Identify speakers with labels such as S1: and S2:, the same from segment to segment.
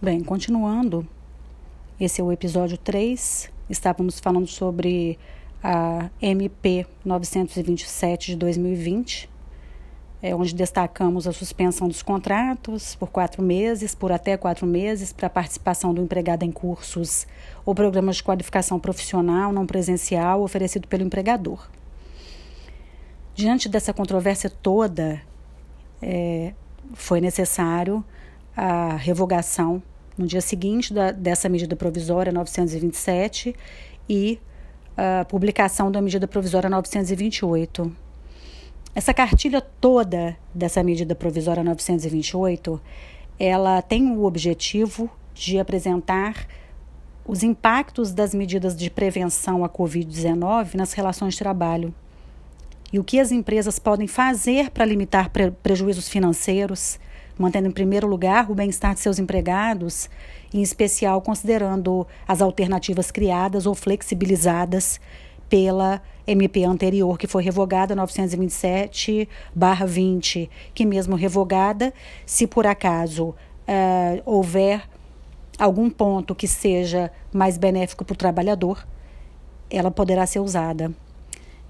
S1: Bem, continuando, esse é o episódio 3. Estávamos falando sobre a MP 927 de 2020, é, onde destacamos a suspensão dos contratos por quatro meses, por até quatro meses, para a participação do empregado em cursos ou programas de qualificação profissional não presencial oferecido pelo empregador. Diante dessa controvérsia toda, é, foi necessário a revogação no dia seguinte da, dessa medida provisória 927 e a publicação da medida provisória 928. Essa cartilha toda dessa medida provisória 928, ela tem o objetivo de apresentar os impactos das medidas de prevenção à Covid-19 nas relações de trabalho e o que as empresas podem fazer para limitar pre prejuízos financeiros, mantendo em primeiro lugar o bem-estar de seus empregados, em especial considerando as alternativas criadas ou flexibilizadas pela MP anterior, que foi revogada 927-20, que mesmo revogada, se por acaso uh, houver algum ponto que seja mais benéfico para o trabalhador, ela poderá ser usada.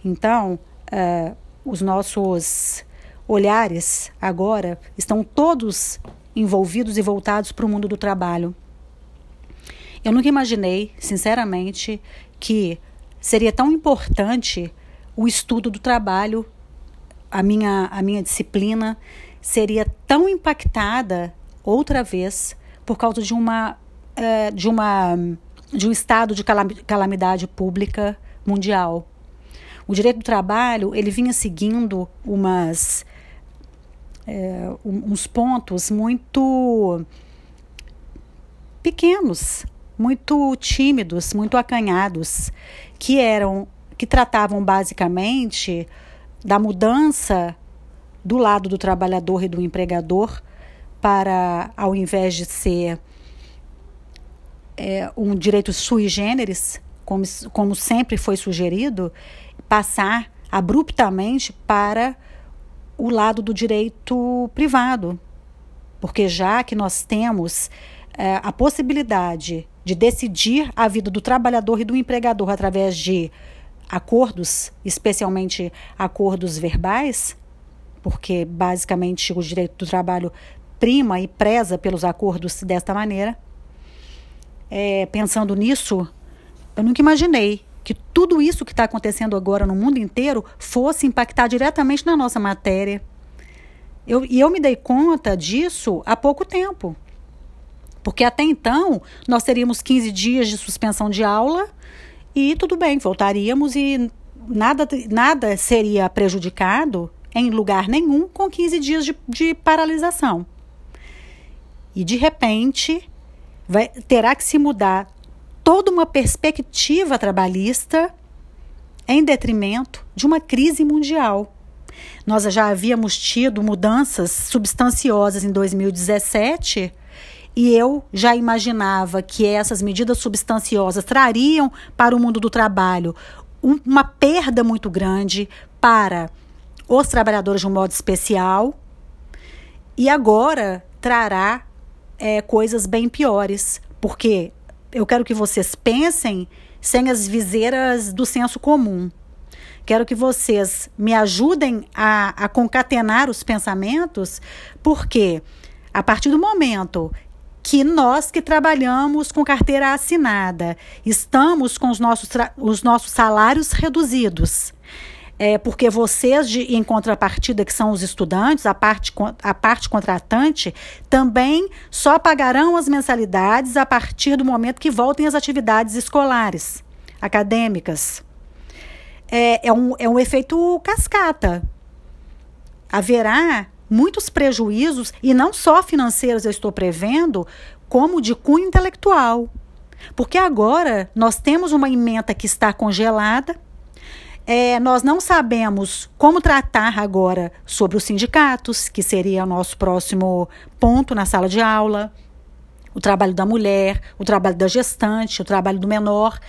S1: Então, uh, os nossos olhares agora estão todos envolvidos e voltados para o mundo do trabalho. Eu nunca imaginei, sinceramente, que seria tão importante o estudo do trabalho, a minha, a minha disciplina seria tão impactada outra vez por causa de uma, uh, de uma de um estado de calamidade pública mundial. O direito do trabalho ele vinha seguindo umas é, uns pontos muito pequenos, muito tímidos, muito acanhados, que eram que tratavam basicamente da mudança do lado do trabalhador e do empregador para, ao invés de ser é, um direito sui generis, como, como sempre foi sugerido, passar abruptamente para o lado do direito privado, porque já que nós temos é, a possibilidade de decidir a vida do trabalhador e do empregador através de acordos, especialmente acordos verbais, porque basicamente o direito do trabalho prima e preza pelos acordos desta maneira. É, pensando nisso, eu nunca imaginei que tudo isso que está acontecendo agora no mundo inteiro fosse impactar diretamente na nossa matéria. Eu, e eu me dei conta disso há pouco tempo. Porque até então nós teríamos 15 dias de suspensão de aula e tudo bem, voltaríamos e nada, nada seria prejudicado em lugar nenhum com 15 dias de, de paralisação. E de repente vai, terá que se mudar toda uma perspectiva trabalhista em detrimento de uma crise mundial. Nós já havíamos tido mudanças substanciosas em 2017 e eu já imaginava que essas medidas substanciosas trariam para o mundo do trabalho uma perda muito grande para os trabalhadores de um modo especial e agora trará é, coisas bem piores, porque eu quero que vocês pensem sem as viseiras do senso comum. Quero que vocês me ajudem a, a concatenar os pensamentos, porque a partir do momento que nós que trabalhamos com carteira assinada estamos com os nossos, os nossos salários reduzidos é, porque vocês, de, em contrapartida, que são os estudantes, a parte, a parte contratante, também só pagarão as mensalidades a partir do momento que voltem as atividades escolares, acadêmicas. É, é, um, é um efeito cascata. Haverá muitos prejuízos, e não só financeiros eu estou prevendo, como de cunho intelectual. Porque agora nós temos uma emenda que está congelada é, nós não sabemos como tratar agora sobre os sindicatos, que seria o nosso próximo ponto na sala de aula, o trabalho da mulher, o trabalho da gestante, o trabalho do menor.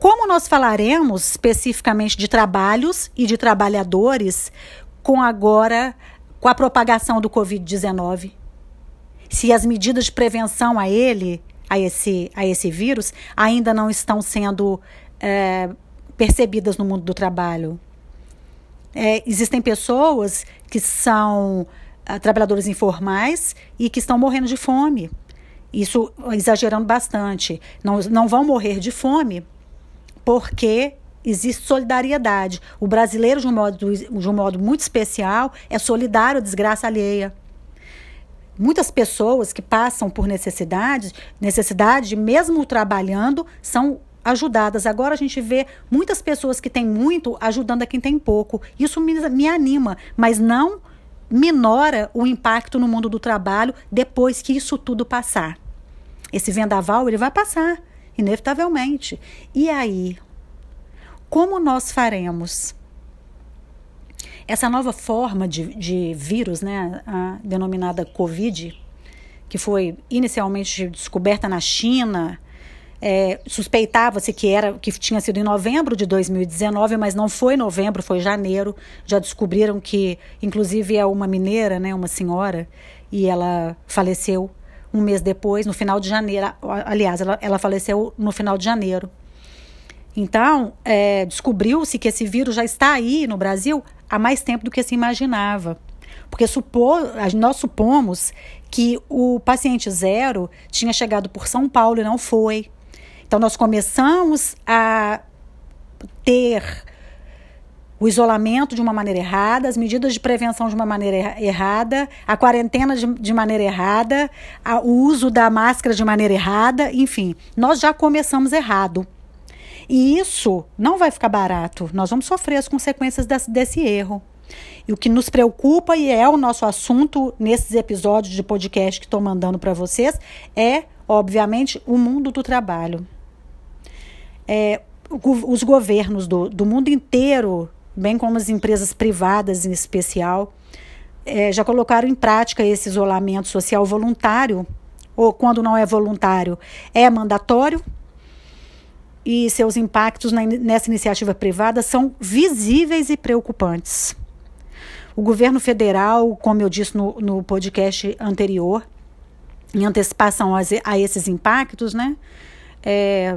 S1: Como nós falaremos especificamente de trabalhos e de trabalhadores com agora com a propagação do Covid-19? se as medidas de prevenção a ele, a esse, a esse vírus, ainda não estão sendo é, percebidas no mundo do trabalho. É, existem pessoas que são uh, trabalhadores informais e que estão morrendo de fome. Isso exagerando bastante. Não, não vão morrer de fome porque existe solidariedade. O brasileiro, de um modo, de um modo muito especial, é solidário à desgraça alheia. Muitas pessoas que passam por necessidade, necessidade, mesmo trabalhando, são ajudadas. Agora a gente vê muitas pessoas que têm muito ajudando a quem tem pouco. Isso me, me anima, mas não minora o impacto no mundo do trabalho depois que isso tudo passar. Esse vendaval ele vai passar, inevitavelmente. E aí, como nós faremos? Essa nova forma de, de vírus, né, a denominada Covid, que foi inicialmente descoberta na China, é, Suspeitava-se que era que tinha sido em novembro de 2019, mas não foi novembro, foi janeiro. Já descobriram que, inclusive, é uma mineira, né, uma senhora, e ela faleceu um mês depois, no final de janeiro. Aliás, ela, ela faleceu no final de janeiro. Então, é, descobriu-se que esse vírus já está aí no Brasil há mais tempo do que se imaginava. Porque supor, nós supomos que o paciente zero tinha chegado por São Paulo e não foi. Então, nós começamos a ter o isolamento de uma maneira errada, as medidas de prevenção de uma maneira errada, a quarentena de, de maneira errada, a, o uso da máscara de maneira errada, enfim, nós já começamos errado. E isso não vai ficar barato, nós vamos sofrer as consequências desse, desse erro. E o que nos preocupa e é o nosso assunto nesses episódios de podcast que estou mandando para vocês é, obviamente, o mundo do trabalho é, os governos do, do mundo inteiro, bem como as empresas privadas em especial, é, já colocaram em prática esse isolamento social voluntário, ou quando não é voluntário, é mandatório, e seus impactos na, nessa iniciativa privada são visíveis e preocupantes. O governo federal, como eu disse no, no podcast anterior, em antecipação a, a esses impactos, né, é,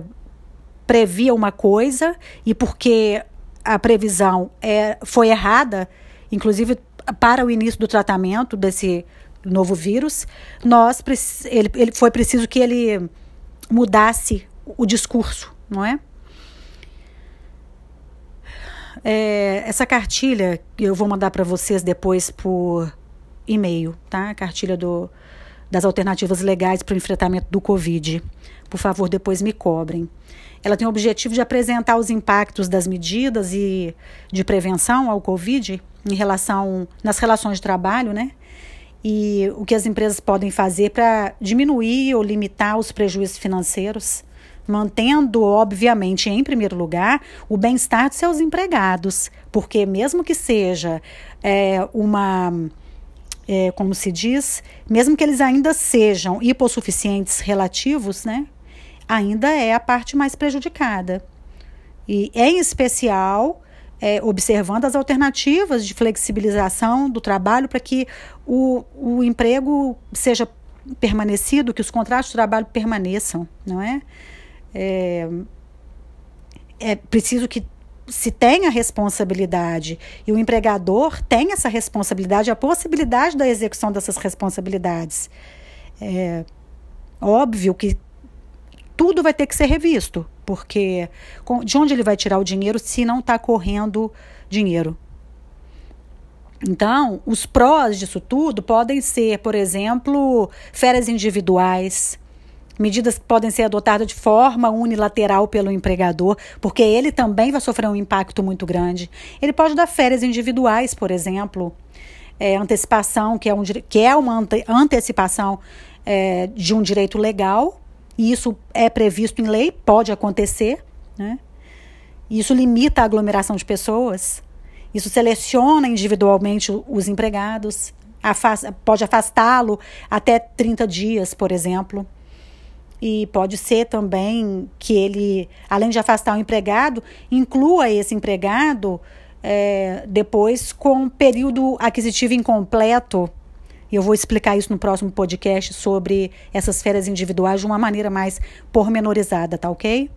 S1: previa uma coisa e porque a previsão é, foi errada, inclusive para o início do tratamento desse novo vírus, nós ele, ele foi preciso que ele mudasse o discurso, não é? é essa cartilha eu vou mandar para vocês depois por e-mail, tá? A cartilha do, das alternativas legais para o enfrentamento do Covid. Por favor, depois me cobrem. Ela tem o objetivo de apresentar os impactos das medidas e de prevenção ao Covid em relação nas relações de trabalho, né? E o que as empresas podem fazer para diminuir ou limitar os prejuízos financeiros, mantendo, obviamente, em primeiro lugar, o bem-estar de seus empregados, porque mesmo que seja é, uma é, como se diz, mesmo que eles ainda sejam hipossuficientes relativos, né, ainda é a parte mais prejudicada. E, em especial, é, observando as alternativas de flexibilização do trabalho para que o, o emprego seja permanecido, que os contratos de trabalho permaneçam, não é? É, é preciso que se tenha responsabilidade e o empregador tem essa responsabilidade, a possibilidade da execução dessas responsabilidades. É óbvio que tudo vai ter que ser revisto, porque de onde ele vai tirar o dinheiro se não está correndo dinheiro? Então, os prós disso tudo podem ser, por exemplo, férias individuais, medidas que podem ser adotadas de forma unilateral pelo empregador, porque ele também vai sofrer um impacto muito grande. Ele pode dar férias individuais, por exemplo, é, antecipação, que é, um, que é uma ante, antecipação é, de um direito legal, e isso é previsto em lei, pode acontecer, né? Isso limita a aglomeração de pessoas, isso seleciona individualmente os empregados, afasta, pode afastá-lo até 30 dias, por exemplo. E pode ser também que ele, além de afastar o empregado, inclua esse empregado é, depois com período aquisitivo incompleto E eu vou explicar isso no próximo podcast sobre essas férias individuais de uma maneira mais pormenorizada, tá ok?